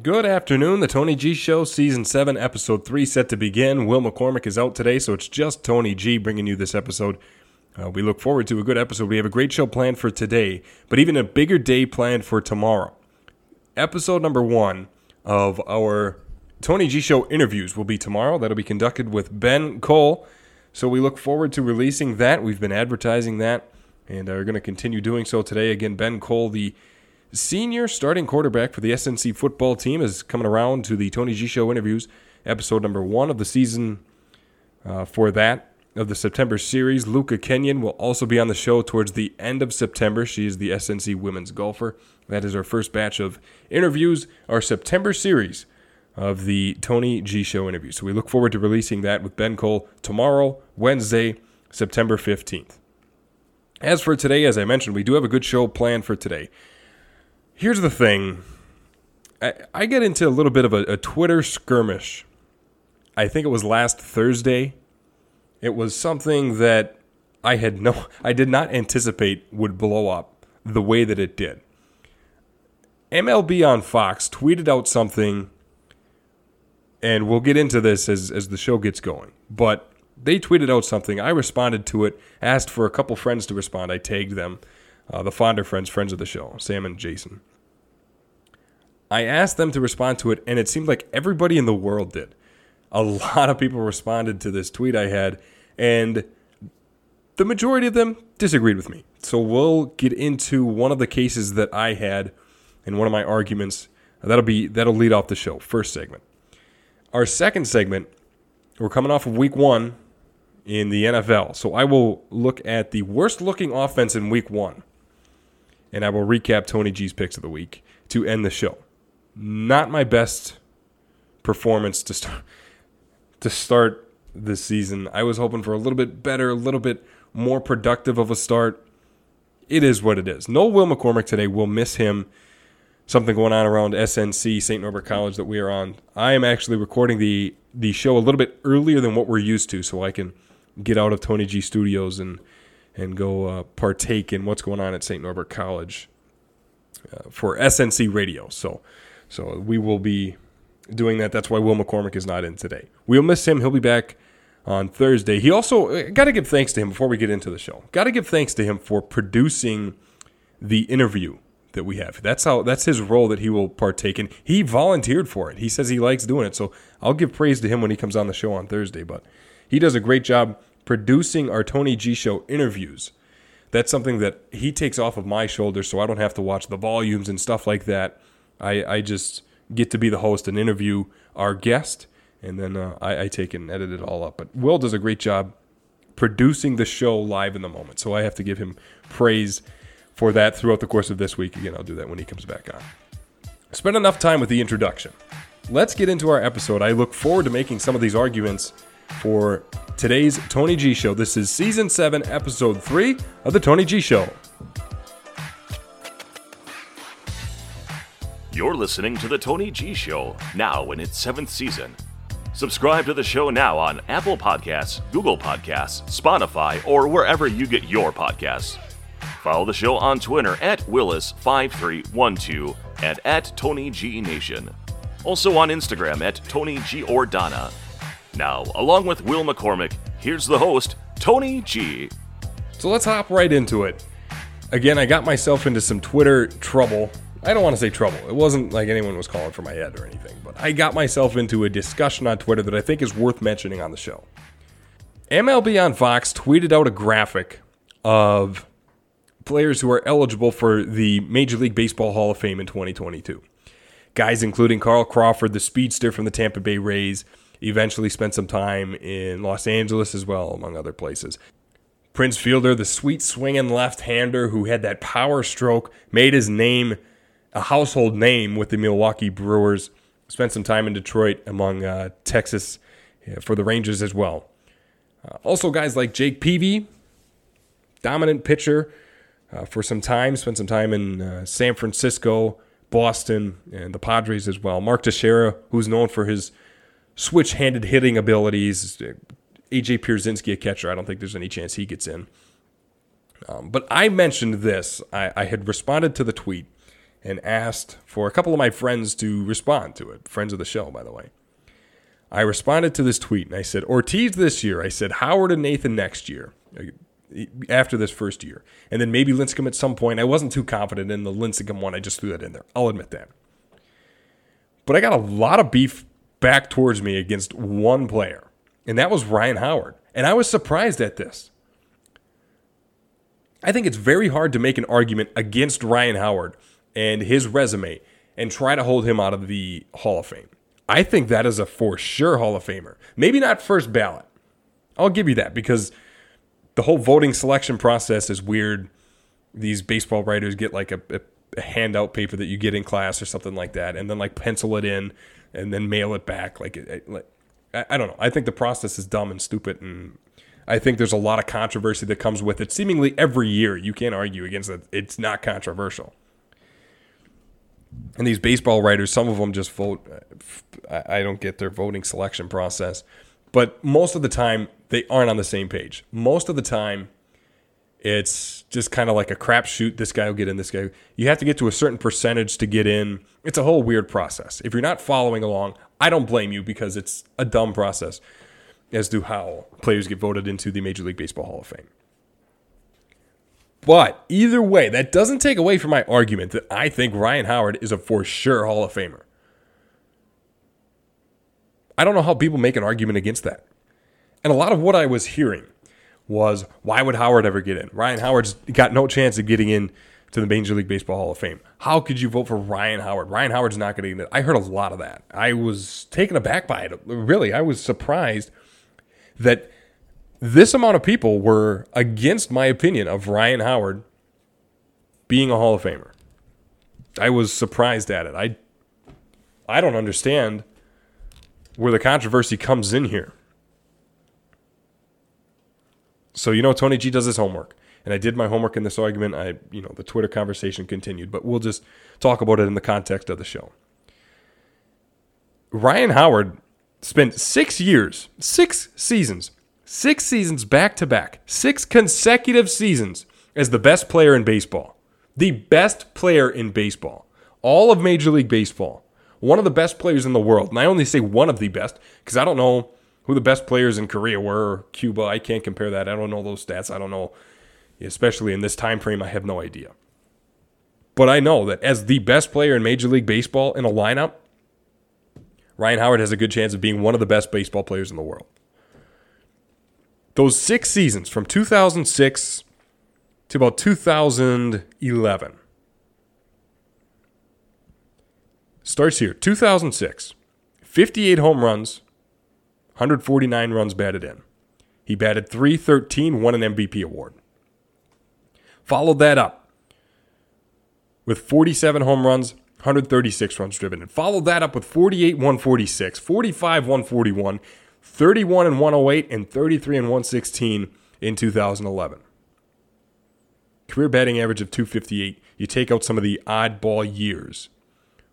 Good afternoon. The Tony G Show, Season 7, Episode 3, set to begin. Will McCormick is out today, so it's just Tony G bringing you this episode. Uh, we look forward to a good episode. We have a great show planned for today, but even a bigger day planned for tomorrow. Episode number one of our Tony G Show interviews will be tomorrow. That'll be conducted with Ben Cole. So we look forward to releasing that. We've been advertising that and are going to continue doing so today. Again, Ben Cole, the senior starting quarterback for the SNC football team, is coming around to the Tony G Show interviews, episode number one of the season uh, for that of the September series. Luca Kenyon will also be on the show towards the end of September. She is the SNC women's golfer. That is our first batch of interviews, our September series of the Tony G Show interviews. So we look forward to releasing that with Ben Cole tomorrow, Wednesday, September 15th. As for today, as I mentioned, we do have a good show planned for today. Here's the thing I, I get into a little bit of a, a Twitter skirmish. I think it was last Thursday. It was something that I had no, I did not anticipate would blow up the way that it did. MLB on Fox tweeted out something, and we'll get into this as, as the show gets going. But they tweeted out something. I responded to it, asked for a couple friends to respond. I tagged them, uh, the Fonder friends, friends of the show, Sam and Jason. I asked them to respond to it, and it seemed like everybody in the world did. A lot of people responded to this tweet I had, and the majority of them disagreed with me. So we'll get into one of the cases that I had and one of my arguments. That'll be that'll lead off the show. First segment. Our second segment, we're coming off of week one in the NFL. So I will look at the worst looking offense in week one. And I will recap Tony G's picks of the week to end the show. Not my best performance to start to start this season. I was hoping for a little bit better, a little bit more productive of a start. It is what it is. No Will McCormick today. We'll miss him. Something going on around SNC, St. Norbert College, that we are on. I am actually recording the the show a little bit earlier than what we're used to, so I can get out of Tony G Studios and and go uh, partake in what's going on at St. Norbert College uh, for SNC Radio. So, so we will be doing that. That's why Will McCormick is not in today. We'll miss him. He'll be back on Thursday. He also uh, got to give thanks to him before we get into the show. Got to give thanks to him for producing the interview that we have. That's how that's his role that he will partake in. He volunteered for it. He says he likes doing it. So I'll give praise to him when he comes on the show on Thursday, but he does a great job producing our Tony G Show interviews. That's something that he takes off of my shoulders so I don't have to watch the volumes and stuff like that. I, I just get to be the host and interview our guest, and then uh, I, I take and edit it all up. But Will does a great job producing the show live in the moment, so I have to give him praise for that throughout the course of this week. Again, I'll do that when he comes back on. Spend enough time with the introduction. Let's get into our episode. I look forward to making some of these arguments for today's Tony G Show. This is season 7, episode 3 of The Tony G Show. You're listening to The Tony G Show, now in its seventh season. Subscribe to the show now on Apple Podcasts, Google Podcasts, Spotify, or wherever you get your podcasts. Follow the show on Twitter at Willis5312 and at Tony G Nation. Also on Instagram at Tony G Ordana. Now, along with Will McCormick, here's the host, Tony G. So let's hop right into it. Again, I got myself into some Twitter trouble. I don't want to say trouble. It wasn't like anyone was calling for my head or anything, but I got myself into a discussion on Twitter that I think is worth mentioning on the show. MLB on Fox tweeted out a graphic of players who are eligible for the Major League Baseball Hall of Fame in 2022. Guys including Carl Crawford, the speedster from the Tampa Bay Rays, eventually spent some time in Los Angeles as well, among other places. Prince Fielder, the sweet swinging left hander who had that power stroke, made his name a household name with the Milwaukee Brewers. Spent some time in Detroit among uh, Texas for the Rangers as well. Uh, also, guys like Jake Peavy, dominant pitcher uh, for some time, spent some time in uh, San Francisco, Boston, and the Padres as well. Mark Teixeira, who's known for his switch handed hitting abilities. AJ Pierzynski, a catcher, I don't think there's any chance he gets in. Um, but I mentioned this. I, I, had responded to the tweet, and asked for a couple of my friends to respond to it. Friends of the show, by the way. I responded to this tweet and I said, Ortiz this year. I said, Howard and Nathan next year, after this first year. And then maybe Lincecum at some point. I wasn't too confident in the Lincecum one. I just threw that in there. I'll admit that. But I got a lot of beef back towards me against one player, and that was Ryan Howard. And I was surprised at this. I think it's very hard to make an argument against Ryan Howard and his resume and try to hold him out of the Hall of Fame. I think that is a for sure Hall of Famer. Maybe not first ballot. I'll give you that because the whole voting selection process is weird. These baseball writers get like a, a, a, handout paper that you get in class or something like that, and then like pencil it in and then mail it back. Like, like I, I don't know. I think the process is dumb and stupid, and I think there's a lot of controversy that comes with it. Seemingly every year, you can't argue against it. It's not controversial. And these baseball writers, some of them just vote. Uh, I don't get their voting selection process, but most of the time they aren't on the same page. Most of the time, it's just kind of like a crapshoot. This guy will get in. This guy. You have to get to a certain percentage to get in. It's a whole weird process. If you're not following along, I don't blame you because it's a dumb process as to how players get voted into the Major League Baseball Hall of Fame. But either way, that doesn't take away from my argument that I think Ryan Howard is a for sure Hall of Famer. I don't know how people make an argument against that. And a lot of what I was hearing was why would Howard ever get in? Ryan Howard's got no chance of getting in to the Major League Baseball Hall of Fame. How could you vote for Ryan Howard? Ryan Howard's not going to get in. I heard a lot of that. I was taken aback by it. Really, I was surprised that this amount of people were against my opinion of Ryan Howard being a Hall of Famer. I was surprised at it. I I don't understand where the controversy comes in here. So you know Tony G does his homework. And I did my homework in this argument. I you know, the Twitter conversation continued, but we'll just talk about it in the context of the show. Ryan Howard spent six years, six seasons, six seasons back to back, six consecutive seasons as the best player in baseball. The best player in baseball. All of Major League Baseball. One of the best players in the world. And I only say one of the best because I don't know who the best players in Korea were Cuba. I can't compare that. I don't know those stats. I don't know, especially in this time frame, I have no idea. But I know that as the best player in Major League Baseball in a lineup, Ryan Howard has a good chance of being one of the best baseball players in the world. Those six seasons from 2006 to about 2011 starts here 2006, 58 home runs, 149 runs batted in. He batted 313, won an MVP award. Followed that up with 47 home runs, 136 runs driven. And followed that up with 48, 146, 45, 141, 31 and 108, and 33 and 116 in 2011. Career batting average of 258. You take out some of the oddball years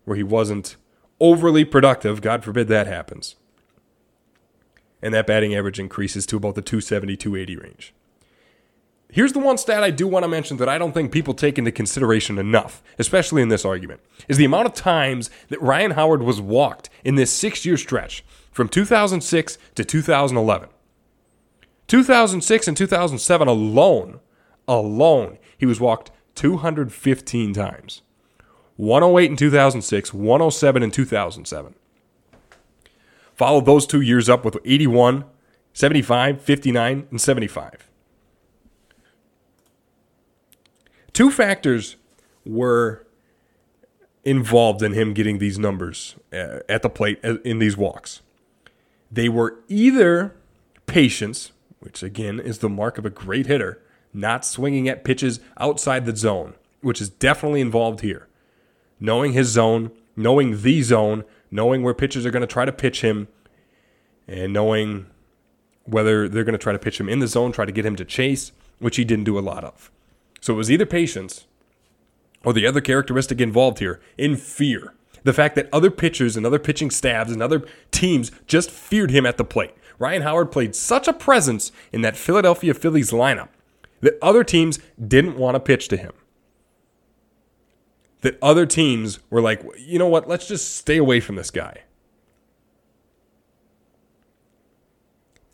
where he wasn't overly productive. God forbid that happens. And that batting average increases to about the 270, 280 range. Here's the one stat I do want to mention that I don't think people take into consideration enough, especially in this argument, is the amount of times that Ryan Howard was walked in this six year stretch from 2006 to 2011. 2006 and 2007 alone, alone, he was walked 215 times. 108 in 2006, 107 in 2007. Followed those two years up with 81, 75, 59, and 75. two factors were involved in him getting these numbers uh, at the plate uh, in these walks. They were either patience, which again is the mark of a great hitter, not swinging at pitches outside the zone, which is definitely involved here. Knowing his zone, knowing the zone, knowing where pitchers are going to try to pitch him, and knowing whether they're going to try to pitch him in the zone, try to get him to chase, which he didn't do a lot of. So it was either patience or the other characteristic involved here in fear. The fact that other pitchers and other pitching staffs and other teams just feared him at the plate. Ryan Howard played such a presence in that Philadelphia Phillies lineup that other teams didn't want to pitch to him. That other teams were like, you know what, let's just stay away from this guy.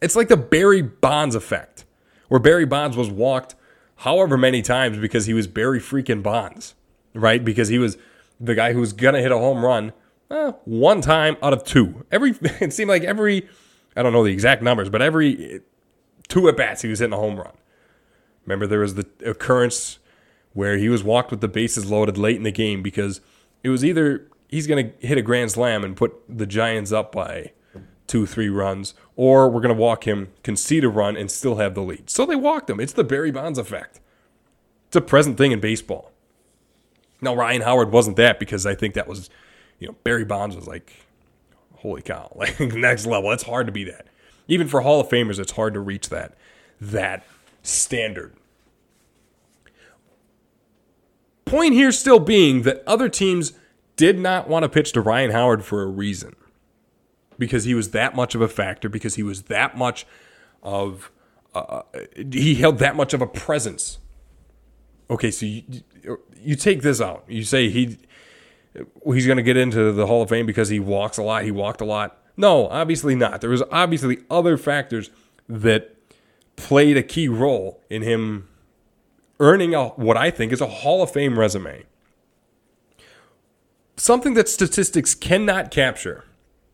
It's like the Barry Bonds effect, where Barry Bonds was walked however many times because he was Barry freaking Bonds, right? Because he was the guy who was going to hit a home run eh, one time out of two. Every It seemed like every, I don't know the exact numbers, but every two at bats he was hitting a home run. Remember, there was the occurrence where he was walked with the bases loaded late in the game because it was either he's going to hit a grand slam and put the Giants up by two, three runs, or we're going to walk him, concede a run, and still have the lead. So they walked him. It's the Barry Bonds effect. It's a present thing in baseball. Now, Ryan Howard wasn't that because I think that was, you know, Barry Bonds was like, holy cow, like next level. It's hard to be that. Even for Hall of Famers, it's hard to reach that that standard. Point here still being that other teams did not want to pitch to Ryan Howard for a reason because he was that much of a factor, because he was that much of, uh, he held that much of a presence. Okay, so you, you take this out. You say he he's going to get into the Hall of Fame because he walks a lot, he walked a lot. No, obviously not. There was obviously other factors that played a key role in him earning a, what I think is a Hall of Fame resume. Something that statistics cannot capture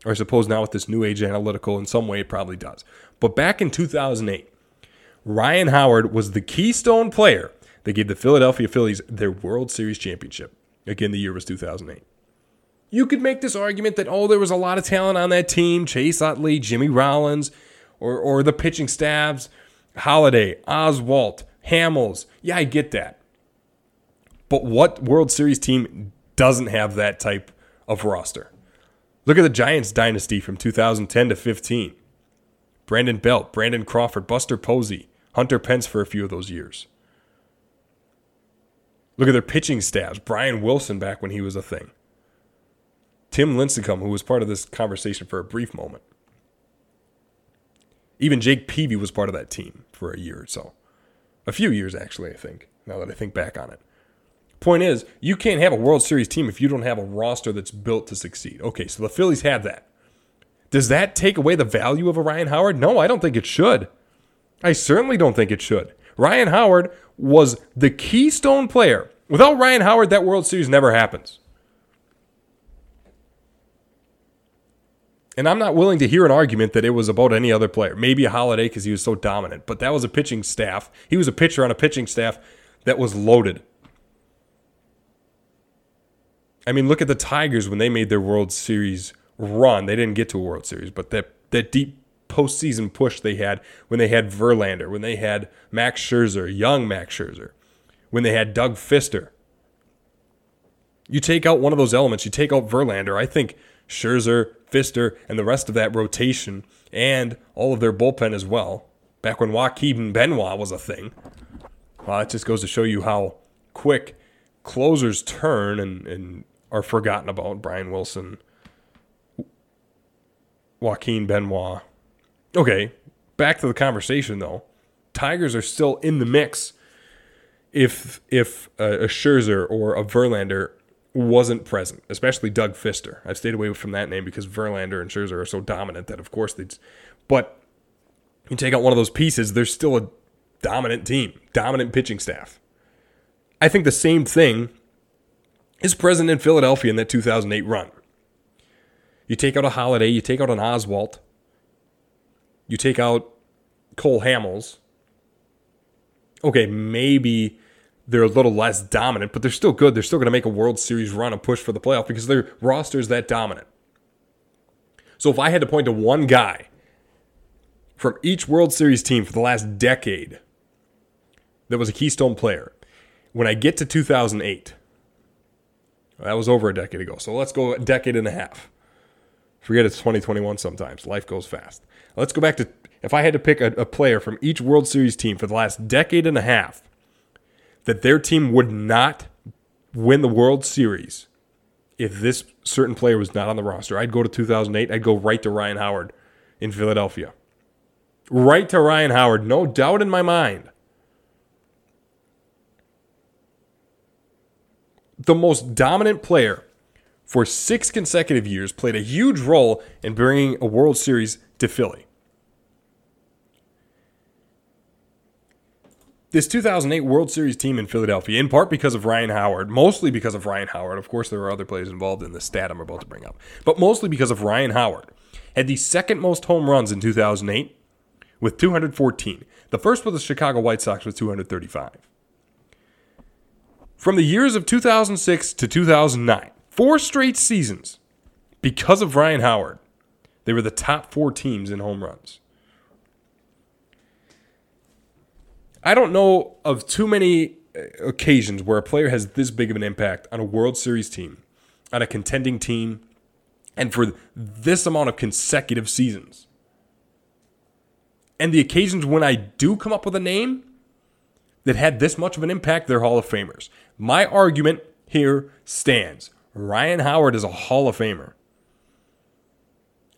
or I suppose now with this new age analytical, in some way it probably does. But back in 2008, Ryan Howard was the keystone player that gave the Philadelphia Phillies their World Series championship. Again, the year was 2008. You could make this argument that, oh, there was a lot of talent on that team Chase Utley, Jimmy Rollins, or, or the pitching staffs, Halladay, Oswalt, Hamels. Yeah, I get that. But what World Series team doesn't have that type of roster? Look at the Giants dynasty from 2010 to 15. Brandon Belt, Brandon Crawford, Buster Posey, Hunter Pence for a few of those years. Look at their pitching staffs. Brian Wilson back when he was a thing. Tim Lincecum, who was part of this conversation for a brief moment. Even Jake Peavy was part of that team for a year or so. A few years, actually, I think, now that I think back on it. Point is, you can't have a World Series team if you don't have a roster that's built to succeed. Okay, so the Phillies had that. Does that take away the value of a Ryan Howard? No, I don't think it should. I certainly don't think it should. Ryan Howard was the keystone player. Without Ryan Howard, that World Series never happens. And I'm not willing to hear an argument that it was about any other player. Maybe a Halladay because he was so dominant, but that was a pitching staff. He was a pitcher on a pitching staff that was loaded. I mean, look at the Tigers when they made their World Series run. They didn't get to a World Series, but that that deep postseason push they had when they had Verlander, when they had Max Scherzer, young Max Scherzer, when they had Doug Fister. You take out one of those elements, you take out Verlander. I think Scherzer, Fister, and the rest of that rotation, and all of their bullpen as well. Back when Joaquin Benoit was a thing. Well, it just goes to show you how quick closers turn and, and are forgotten about. Brian Wilson, Joaquin Benoit. Okay, back to the conversation though. Tigers are still in the mix. If if a, a Scherzer or a Verlander wasn't present, especially Doug Fister. I've stayed away from that name because Verlander and Scherzer are so dominant that of course they'd. But you take out one of those pieces, there's still a dominant team, dominant pitching staff. I think the same thing is present in Philadelphia in that 2008 run. You take out a Halladay, you take out an Oswalt, you take out Cole Hamels. Okay, maybe they're a little less dominant, but they're still good. They're still going to make a World Series run and push for the playoff because their roster is that dominant. So if I had to point to one guy from each World Series team for the last decade that was a keystone player, when I get to 2008, that was over a decade ago. So let's go a decade and a half. Forget it's 2021 sometimes. Life goes fast. Let's go back to if I had to pick a, a, player from each World Series team for the last decade and a half that their team would not win the World Series if this certain player was not on the roster, I'd go to 2008. I'd go right to Ryan Howard in Philadelphia. Right to Ryan Howard, no doubt in my mind. the most dominant player for six consecutive years, played a huge role in bringing a World Series to Philly. This 2008 World Series team in Philadelphia, in part because of Ryan Howard, mostly because of Ryan Howard. Of course, there were other players involved in the stat I'm about to bring up, but mostly because of Ryan Howard, had the second most home runs in 2008 with 214. The first was the Chicago White Sox with 235. From the years of 2006 to 2009, four straight seasons, because of Ryan Howard, they were the top four teams in home runs. I don't know of too many uh, occasions where a player has this big of an impact on a World Series team, on a contending team, and for this amount of consecutive seasons. And the occasions when I do come up with a name that had this much of an impact, they're Hall of Famers. My argument here stands. Ryan Howard is a Hall of Famer.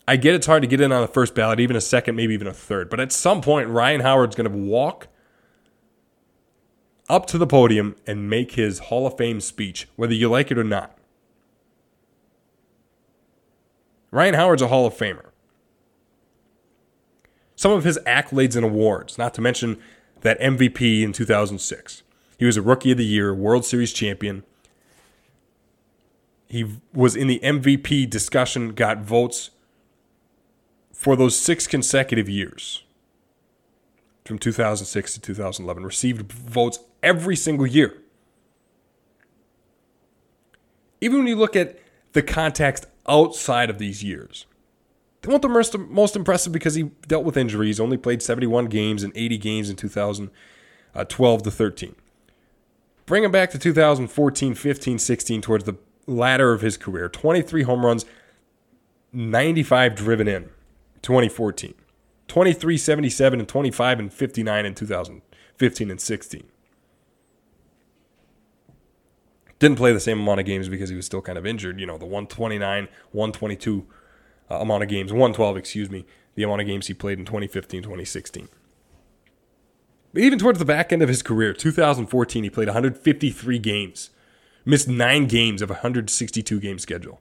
I get it's hard to get in on the first ballot, even a second, maybe even a third. But at some point, Ryan Howard's going to walk up to the podium and make his Hall of Fame speech, whether you like it or not. Ryan Howard's a Hall of Famer. Some of his accolades and awards, not to mention that MVP in 2006. He was a Rookie of the Year, World Series champion. He was in the MVP discussion, got votes for those six consecutive years from 2006 to 2011, received votes every single year. Even when you look at the context outside of these years, they want the most, most impressive because he dealt with injuries, only played 71 games and 80 games in 2012 to 13. Bring him back to 2014, 15, 16 towards the latter of his career. 23 home runs, 95 driven in 2014. 23, 77, and 25 and 59 in 2015 and 16. Didn't play the same amount of games because he was still kind of injured. You know, the 129, 122 uh, amount of games, 112, excuse me, the amount of games he played in 2015, 2016. But even towards the back end of his career, 2014, he played 153 games, missed nine games of a 162 game schedule.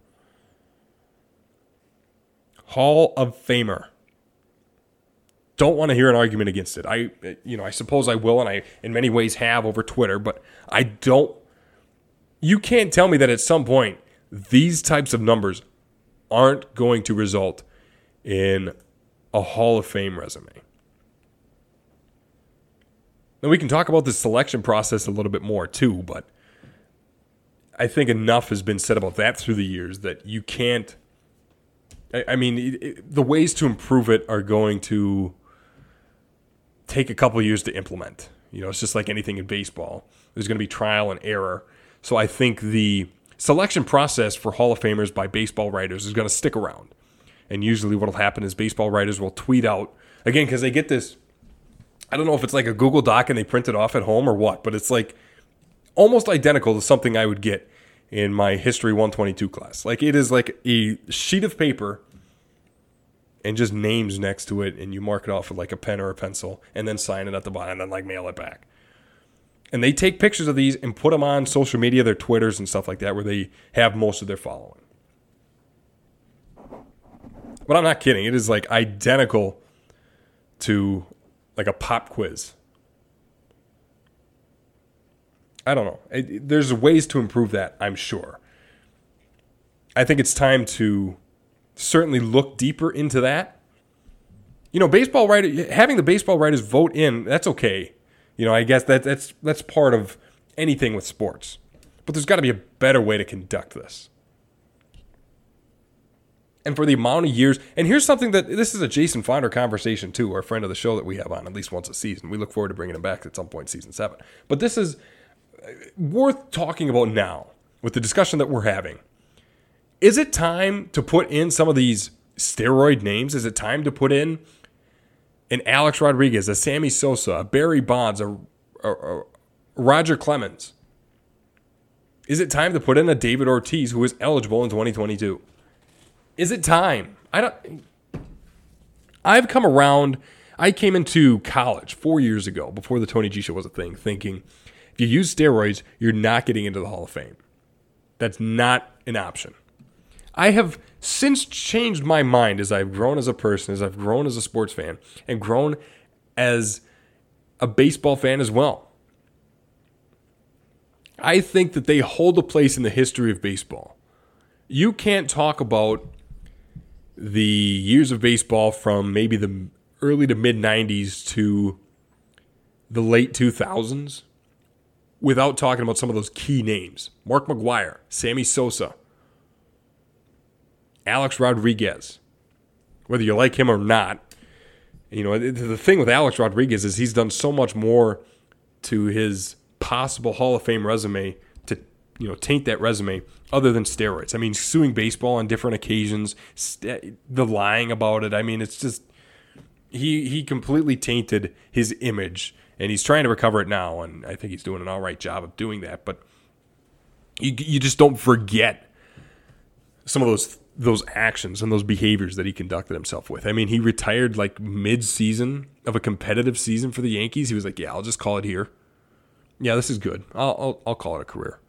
Hall of Famer. Don't want to hear an argument against it. I, you know, I suppose I will, and I, in many ways, have over Twitter. But I don't. You can't tell me that at some point these types of numbers aren't going to result in a Hall of Fame resume. Now, we can talk about the selection process a little bit more too, but I think enough has been said about that through the years that you can't. I, mean, the ways to improve it are going to take a couple years to implement. You know, it's just like anything in baseball. There's going to be trial and error. So I think the selection process for Hall of Famers by baseball writers is going to stick around. And usually, what will happen is baseball writers will tweet out again because they get this. I don't know if it's like a Google Doc and they print it off at home or what, but it's like almost identical to something I would get in my History 122 class. Like it is like a sheet of paper and just names next to it, and you mark it off with like a pen or a pencil, and then sign it at the bottom, and then like mail it back and they take pictures of these and put them on social media, their Twitters and stuff like that, where they have most of their following. But I'm not kidding. It is like identical to like a pop quiz. I don't know. It, there's ways to improve that, I'm sure. I think it's time to certainly look deeper into that. You know, baseball writer having the baseball writers vote in, that's okay. You know, I guess that that's that's part of anything with sports. But there's got to be a better way to conduct this. And for the amount of years, and here's something that this is a Jason Fonder conversation too, our friend of the show that we have on at least once a season. We look forward to bringing him back at some point, season seven. But this is uh, worth talking about now with the discussion that we're having. Is it time to put in some of these steroid names? Is it time to put in an Alex Rodriguez, a Sammy Sosa, a Barry Bonds, a, a, a Roger Clemens? Is it time to put in a David Ortiz who is eligible in 2022? Is it time? I don't. I've come around. I came into college four years ago, before the Tony G Show was a thing, thinking if you use steroids, you're not getting into the Hall of Fame. That's not an option. I have since changed my mind as I've grown as a person, as I've grown as a sports fan, and grown as a baseball fan as well. I think that they hold a place in the history of baseball. You can't talk about the years of baseball from maybe the early to mid 90s to the late 2000s without talking about some of those key names Mark McGwire, Sammy Sosa, Alex Rodriguez. Whether you like him or not, you know, the thing with Alex Rodriguez is he's done so much more to his possible Hall of Fame resume to, you know, taint that resume other than steroids. I mean, suing baseball on different occasions, st- the lying about it. I mean, it's just he he completely tainted his image and he's trying to recover it now and I think he's doing an all right job of doing that, but you you just don't forget some of those those actions and those behaviors that he conducted himself with. I mean, he retired like mid-season of a competitive season for the Yankees. He was like, "Yeah, I'll just call it here. Yeah, this is good. I'll I'll, I'll call it a career."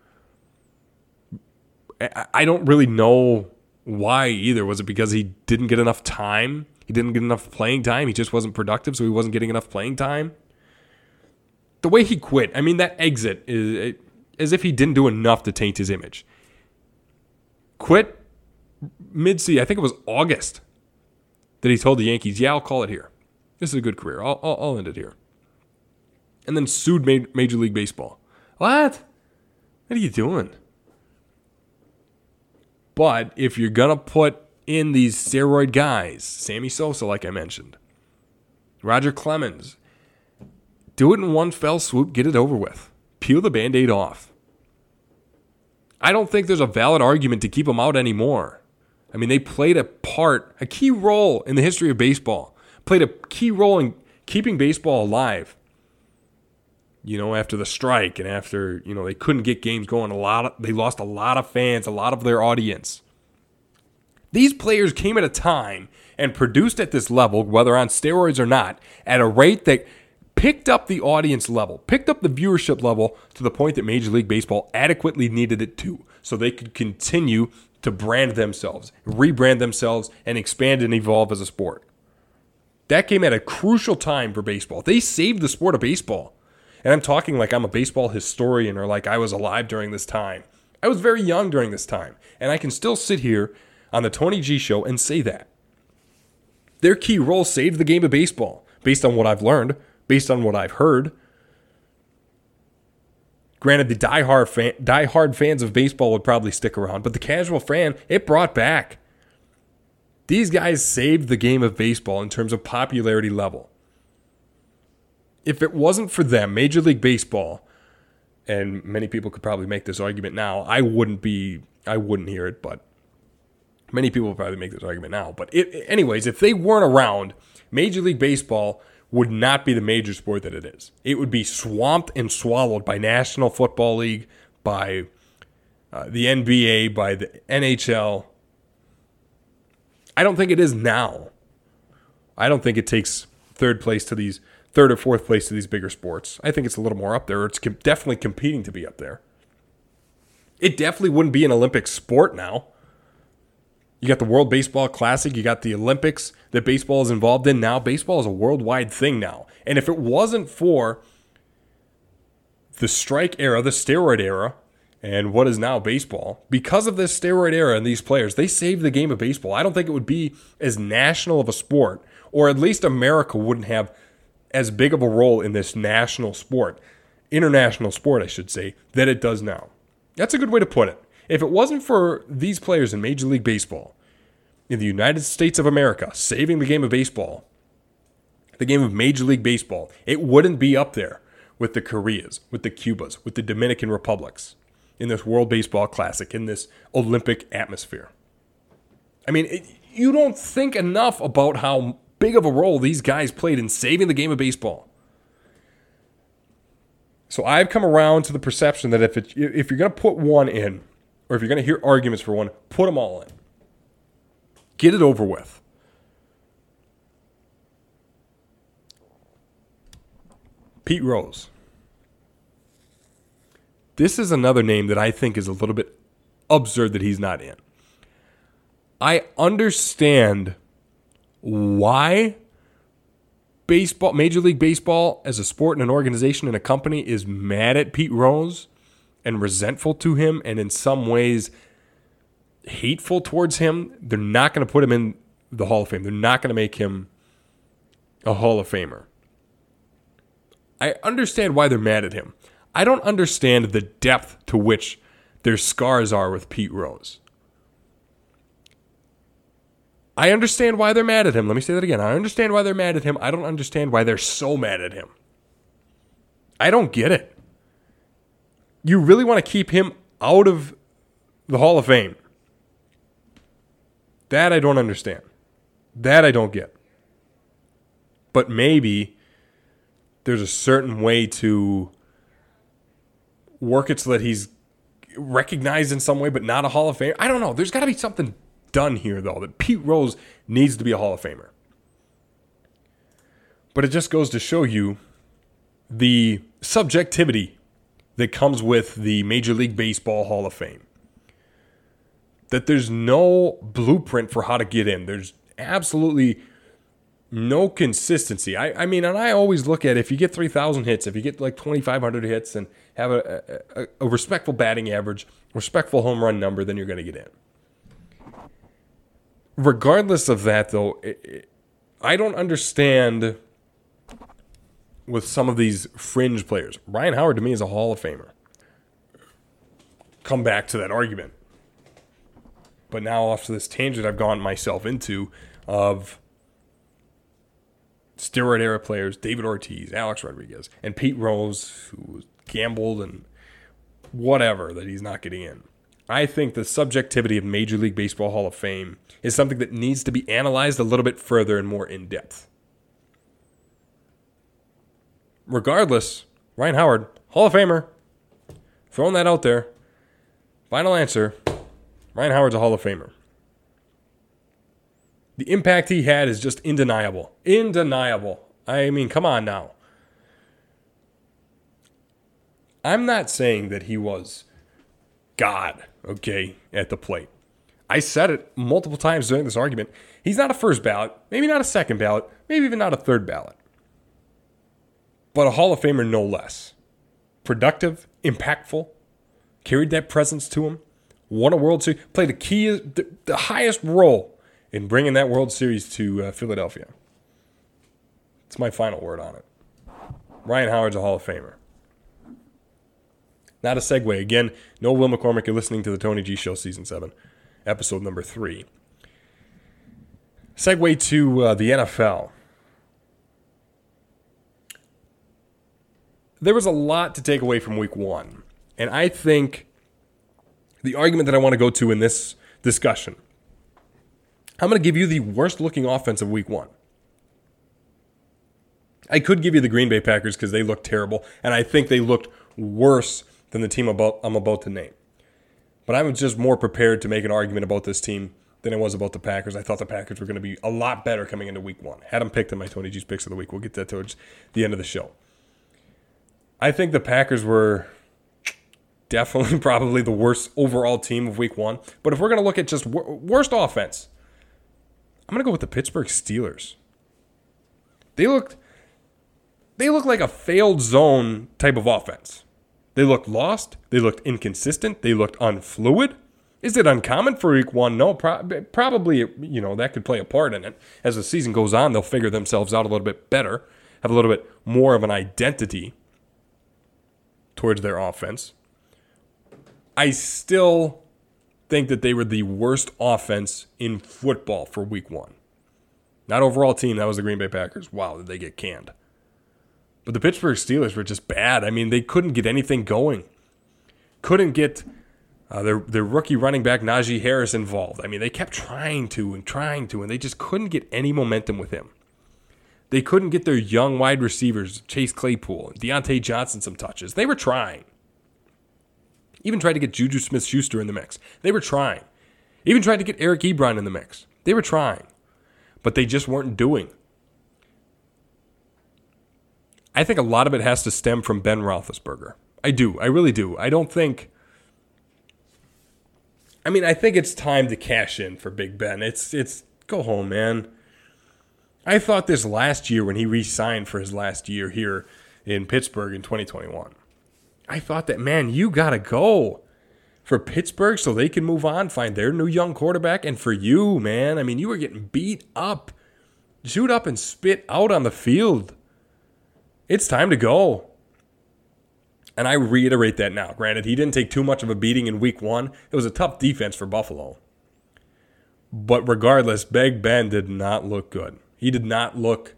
I, I don't really know why either. Was it because he didn't get enough time? He didn't get enough playing time. He just wasn't productive, so he wasn't getting enough playing time. The way he quit, I mean, that exit is as if he didn't do enough to taint his image. Quit mid season, I think it was August, that he told the Yankees, "Yeah, I'll call it here. This is a good career. I'll, I'll, I'll end it here." And then sued Major League Baseball. What? What are you doing? But if you're gonna put in these steroid guys, Sammy Sosa, like I mentioned, Roger Clemens, do it in one fell swoop, get it over with, peel the band aid off. I don't think there's a valid argument to keep them out anymore. I mean, they played a part, a key role in the history of baseball, played a key role in keeping baseball alive. You know, after the strike and after, you know, they couldn't get games going, a lot of, they lost a lot of fans, a lot of their audience. These players came at a time and produced at this level, whether on steroids or not, at a rate that picked up the audience level, picked up the viewership level to the point that Major League Baseball adequately needed it to, so they could continue to brand themselves, rebrand themselves, and expand and evolve as a sport. That came at a crucial time for baseball. They saved the sport of baseball. And I'm talking like I'm a baseball historian or like I was alive during this time. I was very young during this time. And I can still sit here on the Tony G show and say that. Their key role saved the game of baseball, based on what I've learned, based on what I've heard, Granted, the diehard fan, diehard fans of baseball would probably stick around, but the casual fan, it brought back. These guys saved the game of baseball in terms of popularity level. If it wasn't for them, Major League Baseball, and many people could probably make this argument now, I wouldn't be, I wouldn't hear it, but many people probably make this argument now. But it, anyways, if they weren't around, Major League Baseball would not be the major sport that it is. It would be swamped and swallowed by National Football League, by uh, the NBA, by the NHL. I don't think it is now. I don't think it takes third place to these third or fourth place to these bigger sports. I think it's a little more up there. It's com- definitely competing to be up there. It definitely wouldn't be an Olympic sport now. You got the World Baseball Classic, you got the Olympics that baseball is involved in now. Baseball is a worldwide thing now. And if it wasn't for the strike era, the steroid era, and what is now baseball, because of this steroid era and these players, they saved the game of baseball. I don't think it would be as national of a sport, or at least America wouldn't have as big of a role in this national sport, international sport, I should say, that it does now. That's a good way to put it. If it wasn't for these players in Major League Baseball, in the United States of America, saving the game of baseball, the game of Major League Baseball, it wouldn't be up there with the Koreas, with the Cubas, with the Dominican Republics in this World Baseball Classic, in this Olympic atmosphere. I mean, it, you don't think enough about how big of a role these guys played in saving the game of baseball. So I've come around to the perception that if it, if you're going to put one in, or if you're going to hear arguments for one, put them all in. Get it over with. Pete Rose. This is another name that I think is a little bit absurd that he's not in. I understand why baseball, Major League Baseball, as a sport and an organization and a company, is mad at Pete Rose and resentful to him, and in some ways hateful towards him. They're not going to put him in the Hall of Fame. They're not going to make him a Hall of Famer. I understand why they're mad at him. I don't understand the depth to which their scars are with Pete Rose. I understand why they're mad at him. Let me say that again. I understand why they're mad at him. I don't understand why they're so mad at him. I don't get it. You really want to keep him out of the Hall of Fame? That I don't understand. That I don't get. But maybe there's a certain way to work it so that he's recognized in some way, but not a Hall of Famer. I don't know. There's got to be something done here, though, that Pete Rose needs to be a Hall of Famer. But it just goes to show you the subjectivity that comes with the Major League Baseball Hall of Fame. That there's no blueprint for how to get in. There's absolutely no consistency. I, I mean, and I always look at if you get 3,000 hits, if you get like 2,500 hits and have a, a, a respectful batting average, respectful home run number, then you're going to get in. Regardless of that, though, it, it, I don't understand with some of these fringe players. Ryan Howard to me is a Hall of Famer. Come back to that argument. But now, off to this tangent I've gone myself into of steroid era players, David Ortiz, Alex Rodriguez, and Pete Rose, who gambled and whatever that he's not getting in. I think the subjectivity of Major League Baseball Hall of Fame is something that needs to be analyzed a little bit further and more in depth. Regardless, Ryan Howard, Hall of Famer, throwing that out there. Final answer Ryan Howard's a Hall of Famer. The impact he had is just undeniable. Undeniable. I mean, come on now. I'm not saying that he was God, okay, at the plate. I said it multiple times during this argument. He's not a first ballot, maybe not a second ballot, maybe even not a third ballot, but a Hall of Famer no less. Productive, impactful, carried that presence to him, won a World Series, played a key, the, the highest role in bringing that World Series to uh, Philadelphia. It's my final word on it. Ryan Howard's a Hall of Famer. Not a segue. Again, no Will McCormick. You're listening to the Tony G Show, Season 7, Episode number 3. Segue to uh, the NFL. There was a lot to take away from week one. And I think the argument that I want to go to in this discussion I'm going to give you the worst looking offense of week one. I could give you the Green Bay Packers because they looked terrible, and I think they looked worse than the team about, I'm about to name. But I'm just more prepared to make an argument about this team than I was about the Packers. I thought the Packers were going to be a lot better coming into week one. Had them picked in my Tony G's picks of the week. We'll get that towards the end of the show. I think the Packers were definitely probably the worst overall team of week one. But if we're going to look at just worst offense, I'm going to go with the Pittsburgh Steelers. They looked they looked like a failed zone type of offense. They looked lost, they looked inconsistent, they looked unfluid. Is it uncommon for week 1? No, pro- probably you know, that could play a part in it. As the season goes on, they'll figure themselves out a little bit better, have a little bit more of an identity towards their offense. I still think that they were the worst offense in football for week one. Not overall team, that was the Green Bay Packers. Wow, did they get canned. But the Pittsburgh Steelers were just bad. I mean, they couldn't get anything going. Couldn't get uh, their, their rookie running back, Najee Harris, involved. I mean, they kept trying to and trying to, and they just couldn't get any momentum with him. They couldn't get their young wide receivers, Chase Claypool, Diontae Johnson, some touches. They were trying. Even tried to get Juju Smith Schuster in the mix. They were trying. Even tried to get Eric Ebron in the mix. They were trying. But they just weren't doing. I think a lot of it has to stem from Ben Roethlisberger. I do. I really do. I don't think. I mean, I think it's time to cash in for Big Ben. It's it's go home, man. I thought this last year when he re-signed for his last year here in Pittsburgh in 2021. I thought that man, you got to go for Pittsburgh so they can move on, find their new young quarterback and for you, man. I mean, you were getting beat up. chewed up and spit out on the field. It's time to go. And I reiterate that now. Granted, he didn't take too much of a beating in week one. It was a tough defense for Buffalo. But regardless, Big Ben did not look good. He did not look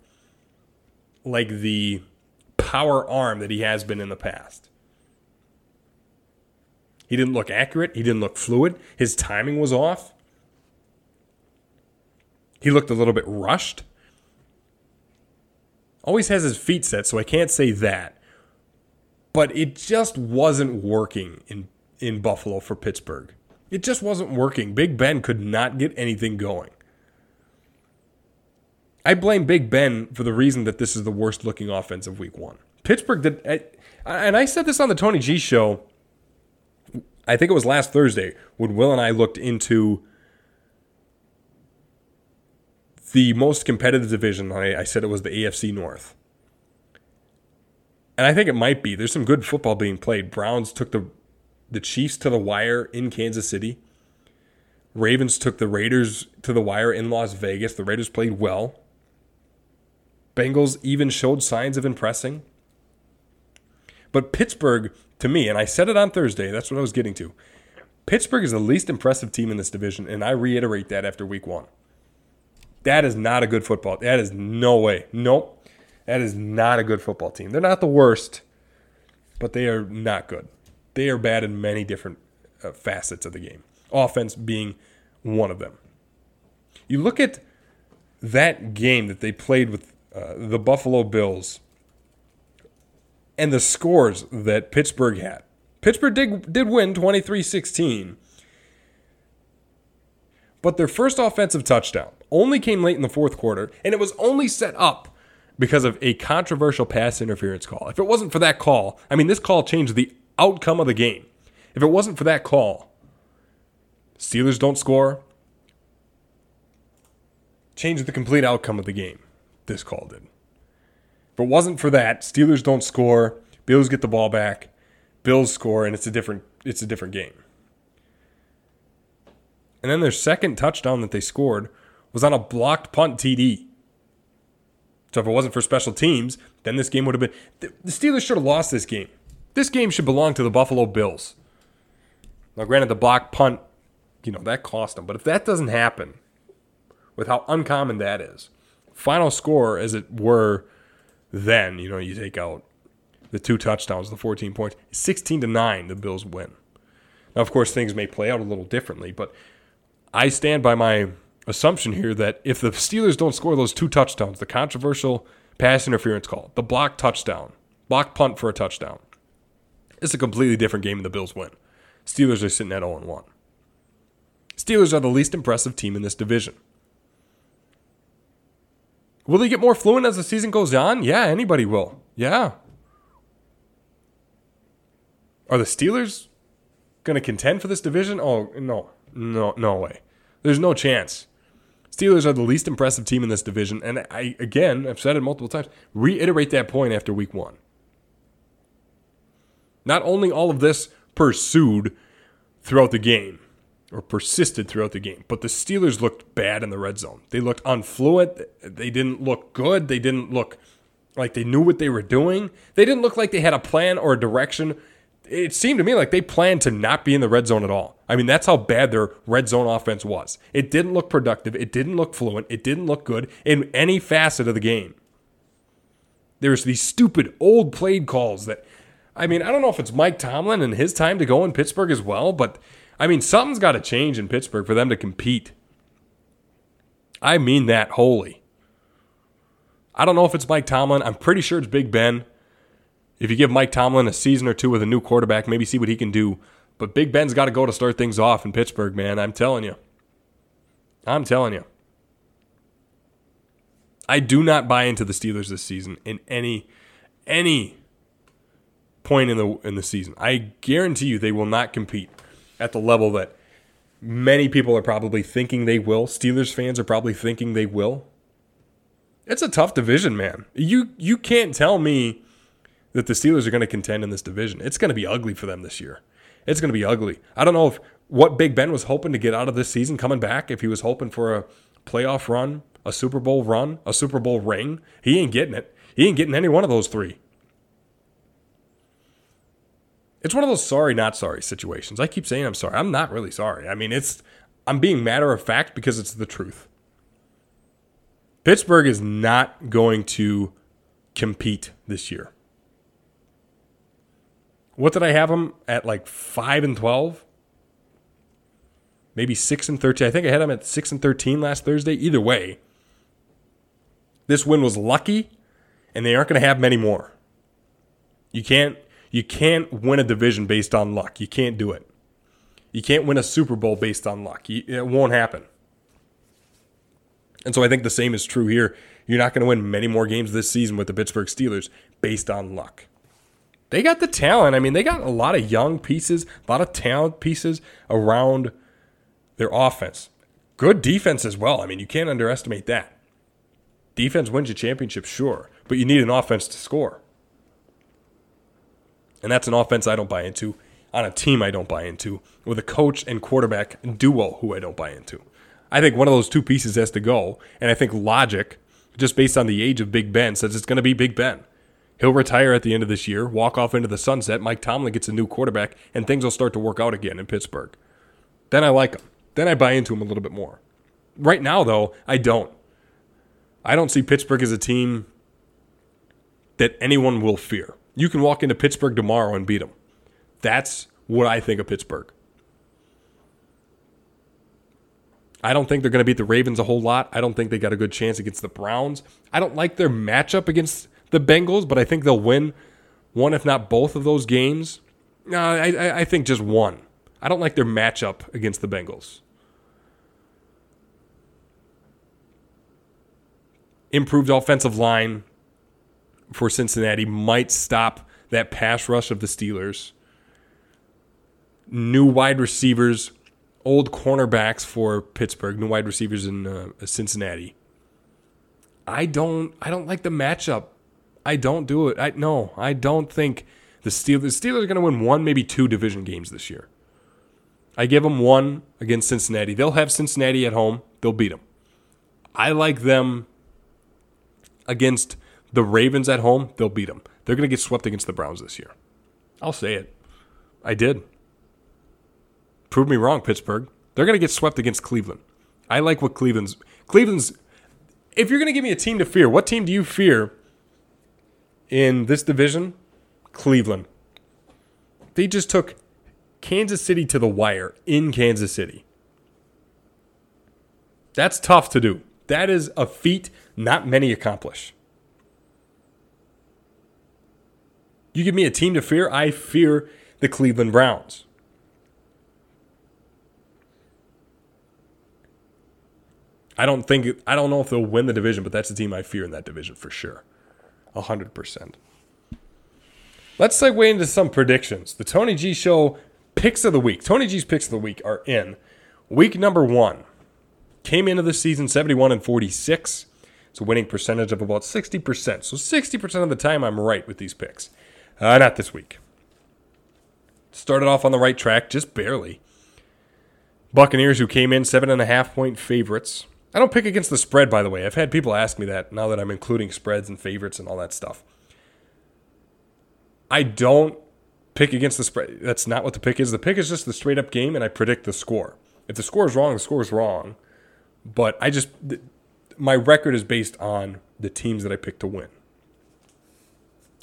like the power arm that he has been in the past. He didn't look accurate. He didn't look fluid. His timing was off. He looked a little bit rushed. Always has his feet set, so I can't say that but it just wasn't working in in Buffalo for Pittsburgh. It just wasn't working. Big Ben could not get anything going. I blame Big Ben for the reason that this is the worst looking offense of week 1. Pittsburgh did and I said this on the Tony G show. I think it was last Thursday when Will and I looked into the most competitive division. I, said it was the AFC North and I think it might be. There's some good football being played. Browns took the the Chiefs to the wire in Kansas City. Ravens took the Raiders to the wire in Las Vegas. The Raiders played well. Bengals even showed signs of impressing. But Pittsburgh, to me, and I said it on Thursday, that's what I was getting to. Pittsburgh is the least impressive team in this division, and I reiterate that after week one. That is not a good football. That is no way. Nope. That is not a good football team. They're not the worst, but they are not good. They are bad in many different uh, facets of the game, offense being one of them. You look at that game that they played with uh, the Buffalo Bills and the scores that Pittsburgh had. Pittsburgh did, did win 23 16, but their first offensive touchdown only came late in the fourth quarter, and it was only set up because of a controversial pass interference call. If it wasn't for that call, I mean, this call changed the outcome of the game. If it wasn't for that call, Steelers don't score, changed the complete outcome of the game. This call did. If it wasn't for that, Steelers don't score, Bills get the ball back, Bills score, and it's a different it's a different game. And then their second touchdown that they scored was on a blocked punt TD. So if it wasn't for special teams, then this game would have been. The Steelers should have lost this game. This game should belong to the Buffalo Bills. Now, granted, the block punt, you know, that cost them. But if that doesn't happen, with how uncommon that is, final score, as it were, then, you know, you take out the two touchdowns, the 14 points, 16 to 9, the Bills win. Now, of course, things may play out a little differently, but I stand by my assumption here that if the Steelers don't score those two touchdowns, the controversial pass interference call, the block touchdown, block punt for a touchdown, it's a completely different game and the Bills win. Steelers are sitting at 0 1. Steelers are the least impressive team in this division. Will they get more fluent as the season goes on? Yeah, anybody will. Yeah. Are the Steelers going to contend for this division? Oh, no. No, no way. There's no chance. Steelers are the least impressive team in this division. And I, again, I've said it multiple times, reiterate that point after week one. Not only all of this pursued throughout the game or persisted throughout the game, but the Steelers looked bad in the red zone. They looked unfluent. They didn't look good. They didn't look like they knew what they were doing. They didn't look like they had a plan or a direction it seemed to me like they planned to not be in the red zone at all. I mean, that's how bad their red zone offense was. It didn't look productive. It didn't look fluent. It didn't look good in any facet of the game. There's these stupid old played calls that, I mean, I don't know if it's Mike Tomlin and his time to go in Pittsburgh as well, but I mean, something's got to change in Pittsburgh for them to compete. I mean that wholly. I don't know if it's Mike Tomlin. I'm pretty sure it's Big Ben. If you give Mike Tomlin a season or two with a new quarterback, maybe see what he can do. But Big Ben's got to go to start things off in Pittsburgh, man. I'm telling you. I'm telling you. I do not buy into the Steelers this season in any any point in the in the season. I guarantee you they will not compete at the level that Many people are probably thinking they will. Steelers fans are probably thinking they will. It's a tough division, man. You you can't tell me that the Steelers are going to contend in this division. It's going to be ugly for them this year. It's going to be ugly. I don't know if what Big Ben was hoping to get out of this season coming back, if he was hoping for a playoff run, a Super Bowl run, a Super Bowl ring. He ain't getting it. He ain't getting any one of those three. It's one of those sorry, not sorry situations. I keep saying I'm sorry. I'm not really sorry. I mean, it's I'm being matter of fact because it's the truth. Pittsburgh is not going to compete this year. What did I have them at like 5 and 12? Maybe 6 and 13. I think I had them at 6 and 13 last Thursday. Either way, this win was lucky and they aren't going to have many more. You can't you can't win a division based on luck. You can't do it. You can't win a Super Bowl based on luck. It won't happen. And so I think the same is true here. You're not going to win many more games this season with the Pittsburgh Steelers based on luck. They got the talent. I mean, they got a lot of young pieces, a lot of talent pieces around their offense. Good defense as well. I mean, you can't underestimate that. Defense wins you championships, sure, but you need an offense to score. And that's an offense I don't buy into, on a team I don't buy into, with a coach and quarterback duo who I don't buy into. I think one of those two pieces has to go, and I think logic, just based on the age of Big Ben, says it's going to be Big Ben. He'll retire at the end of this year, walk off into the sunset. Mike Tomlin gets a new quarterback, and things will start to work out again in Pittsburgh. Then I like him. Then I buy into him a little bit more. Right now, though, I don't. I don't see Pittsburgh as a team that anyone will fear. You can walk into Pittsburgh tomorrow and beat them. That's what I think of Pittsburgh. I don't think they're going to beat the Ravens a whole lot. I don't think they got a good chance against the Browns. I don't like their matchup against the Bengals, but I think they'll win one, if not both of those games. No, I, I think just one. I don't like their matchup against the Bengals. Improved offensive line, for Cincinnati might stop that pass rush of the Steelers. New wide receivers, old cornerbacks for Pittsburgh, new wide receivers in uh, Cincinnati. I don't I don't like the matchup. I don't do it. I no, I don't think the Steelers the Steelers are going to win one maybe two division games this year. I give them one against Cincinnati. They'll have Cincinnati at home. They'll beat them. I like them against the Ravens at home, they'll beat them. They're going to get swept against the Browns this year. I'll say it. I did. Prove me wrong, Pittsburgh. They're going to get swept against Cleveland. I like what Cleveland's. Cleveland's. If you're going to give me a team to fear, what team do you fear in this division? Cleveland. They just took Kansas City to the wire in Kansas City. That's tough to do. That is a feat not many accomplish. You give me a team to fear, I fear the Cleveland Browns. I don't think I don't know if they'll win the division, but that's the team I fear in that division for sure. 100%. Let's segue into some predictions. The Tony G show picks of the week. Tony G's picks of the week are in. Week number 1. Came into the season 71 and 46. It's a winning percentage of about 60%. So 60% of the time I'm right with these picks. Uh, not this week. Started off on the right track, just barely. Buccaneers, who came in seven and a half point favorites. I don't pick against the spread, by the way. I've had people ask me that now that I'm including spreads and favorites and all that stuff. I don't pick against the spread. That's not what the pick is. The pick is just the straight up game, and I predict the score. If the score is wrong, the score is wrong. But I just, my record is based on the teams that I pick to win.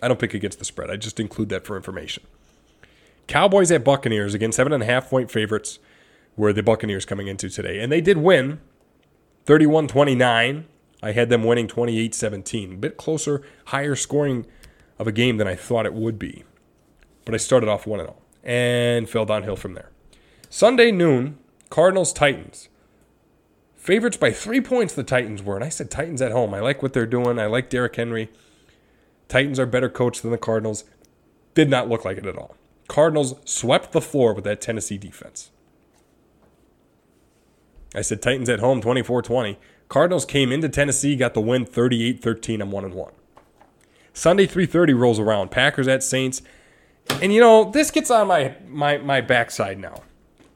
I don't pick against the spread. I just include that for information. Cowboys at Buccaneers again, seven and a half point favorites were the Buccaneers coming into today. And they did win 31 29. I had them winning 28 17. A bit closer, higher scoring of a game than I thought it would be. But I started off 1 0 and fell downhill from there. Sunday noon, Cardinals Titans. Favorites by three points, the Titans were. And I said Titans at home. I like what they're doing. I like Derrick Henry. Titans are better coached than the Cardinals. Did not look like it at all. Cardinals swept the floor with that Tennessee defense. I said Titans at home 24 20. Cardinals came into Tennessee, got the win 38 13. I'm 1 and 1. Sunday 3:30 rolls around. Packers at Saints. And you know, this gets on my my my backside now.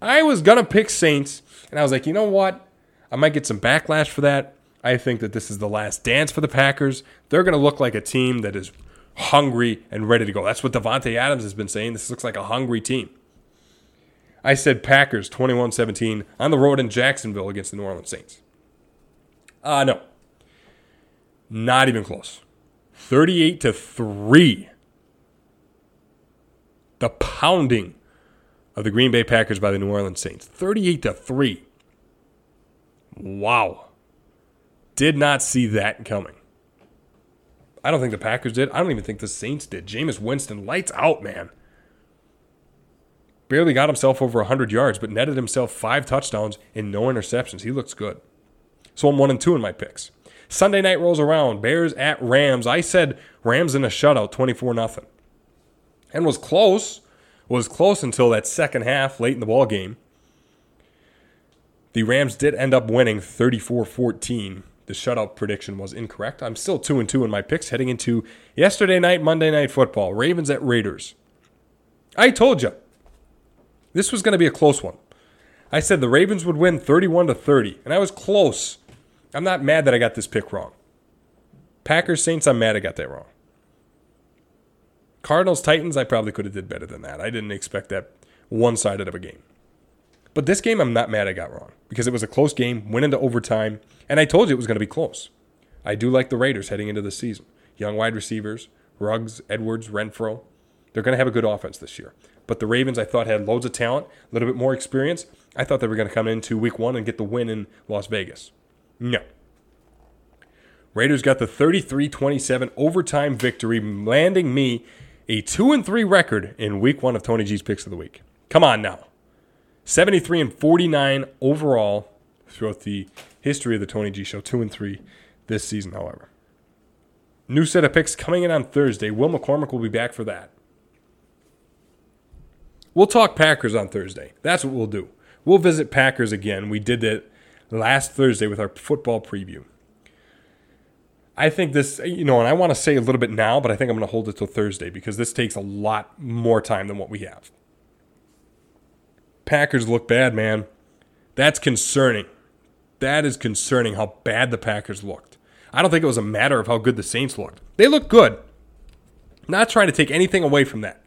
I was gonna pick Saints, and I was like, you know what? I might get some backlash for that. I think that this is the last dance for the Packers. They're gonna look like a team that is hungry and ready to go. That's what Davante Adams has been saying. This looks like a hungry team. I said Packers 21-17 on the road in Jacksonville against the New Orleans Saints. Uh no. Not even close. 38 to 3. The pounding of the Green Bay Packers by the New Orleans Saints. 38 to 3. Wow. Did not see that coming. I don't think the Packers did. I don't even think the Saints did. Jameis Winston lights out, man. Barely got himself over 100 yards, but netted himself five touchdowns and no interceptions. He looks good. So I'm 1 and 2 in my picks. Sunday night rolls around. Bears at Rams. I said Rams in a shutout, 24 0 and was close. Was close until that second half, late in the ball game. The Rams did end up winning 34-14. The shutout prediction was incorrect. I'm still 2 and 2 in my picks heading into yesterday night Monday night football. Ravens at Raiders. I told you. This was going to be a close one. I said the Ravens would win 31 to 30, and I was close. I'm not mad that I got this pick wrong. Packers Saints, I'm mad I got that wrong. Cardinals Titans, I probably could have did better than that. I didn't expect that one-sided of a game. But this game, I'm not mad I got wrong because it was a close game, went into overtime, and I told you it was going to be close. I do like the Raiders heading into the season. Young wide receivers, Ruggs, Edwards, Renfrow, They're going to have a good offense this year. But the Ravens, I thought, had loads of talent, a little bit more experience. I thought they were going to come into week one and get the win in Las Vegas. No. Raiders got the 33 27 overtime victory, landing me a 2 and 3 record in week 1 of Tony G's picks of the week. Come on now. 73 and 49 overall throughout the history of the Tony G show, 2 and 3 this season, however. New set of picks coming in on Thursday. Will McCormick will be back for that. We'll talk Packers on Thursday. That's what we'll do. We'll visit Packers again. We did that last Thursday with our football preview. I think this, you know, and I want to say a little bit now, but I think I'm going to hold it till Thursday because this takes a lot more time than what we have. Packers look bad, man. That's concerning. That is concerning how bad the Packers looked. I don't think it was a matter of how good the Saints looked. They looked good. Not trying to take anything away from that.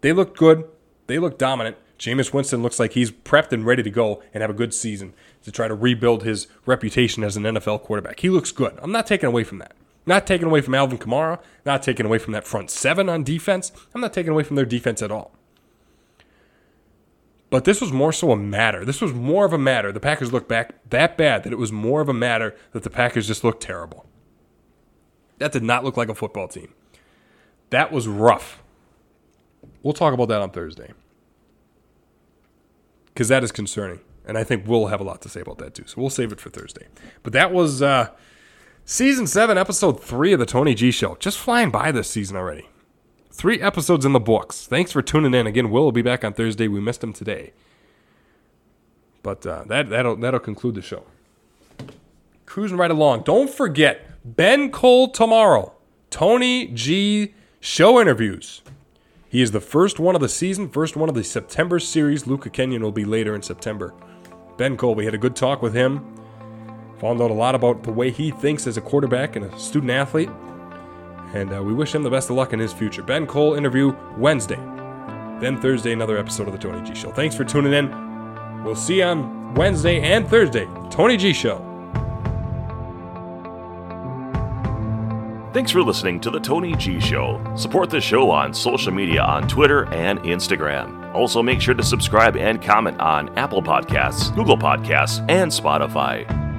They looked good. They looked dominant. Jameis Winston looks like he's prepped and ready to go and have a good season to try to rebuild his reputation as an NFL quarterback. He looks good. I'm not taking away from that. Not taking away from Alvin Kamara. Not taking away from that front seven on defense. I'm not taking away from their defense at all. But this was more so a matter. This was more of a matter. The Packers looked back that bad that it was more of a matter that the Packers just looked terrible. That did not look like a football team. That was rough. We'll talk about that on Thursday. Because that is concerning. And I think we'll have a lot to say about that too. So we'll save it for Thursday. But that was uh, season seven, episode three of the Tony G Show. Just flying by this season already. Three episodes in the books. Thanks for tuning in. Again, Will will be back on Thursday. We missed him today. But uh, that, that'll, that'll conclude the show. Cruising right along. Don't forget, Ben Cole tomorrow. Tony G show interviews. He is the first one of the season, first one of the September series. Luca Kenyon will be later in September. Ben Cole, we had a good talk with him. Found out a lot about the way he thinks as a quarterback and a student athlete. And uh, we wish him the best of luck in his future. Ben Cole interview Wednesday. Then Thursday, another episode of The Tony G Show. Thanks for tuning in. We'll see you on Wednesday and Thursday. Tony G Show. Thanks for listening to The Tony G Show. Support the show on social media on Twitter and Instagram. Also, make sure to subscribe and comment on Apple Podcasts, Google Podcasts, and Spotify.